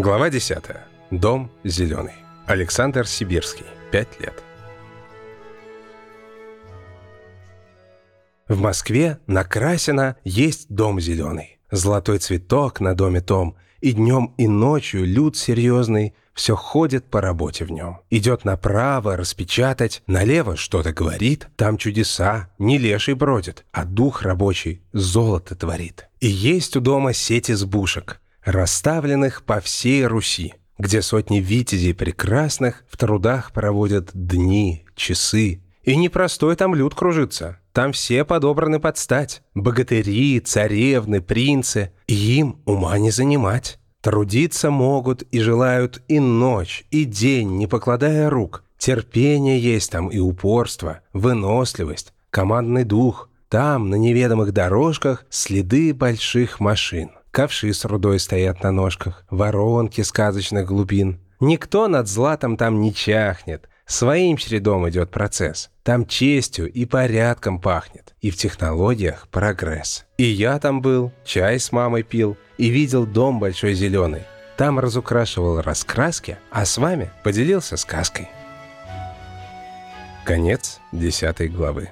Глава 10. Дом зеленый. Александр Сибирский. 5 лет. В Москве на Красина есть дом зеленый. Золотой цветок на доме том. И днем, и ночью люд серьезный все ходит по работе в нем. Идет направо распечатать, налево что-то говорит. Там чудеса, не леший бродит, а дух рабочий золото творит. И есть у дома сеть избушек, расставленных по всей Руси, где сотни витязей прекрасных в трудах проводят дни, часы. И непростой там люд кружится. Там все подобраны под стать. Богатыри, царевны, принцы. И им ума не занимать. Трудиться могут и желают и ночь, и день, не покладая рук. Терпение есть там и упорство, выносливость, командный дух. Там, на неведомых дорожках, следы больших машин. Ковши с рудой стоят на ножках, воронки сказочных глубин. Никто над златом там не чахнет. Своим чередом идет процесс. Там честью и порядком пахнет. И в технологиях прогресс. И я там был, чай с мамой пил, и видел дом большой зеленый. Там разукрашивал раскраски, а с вами поделился сказкой. Конец десятой главы.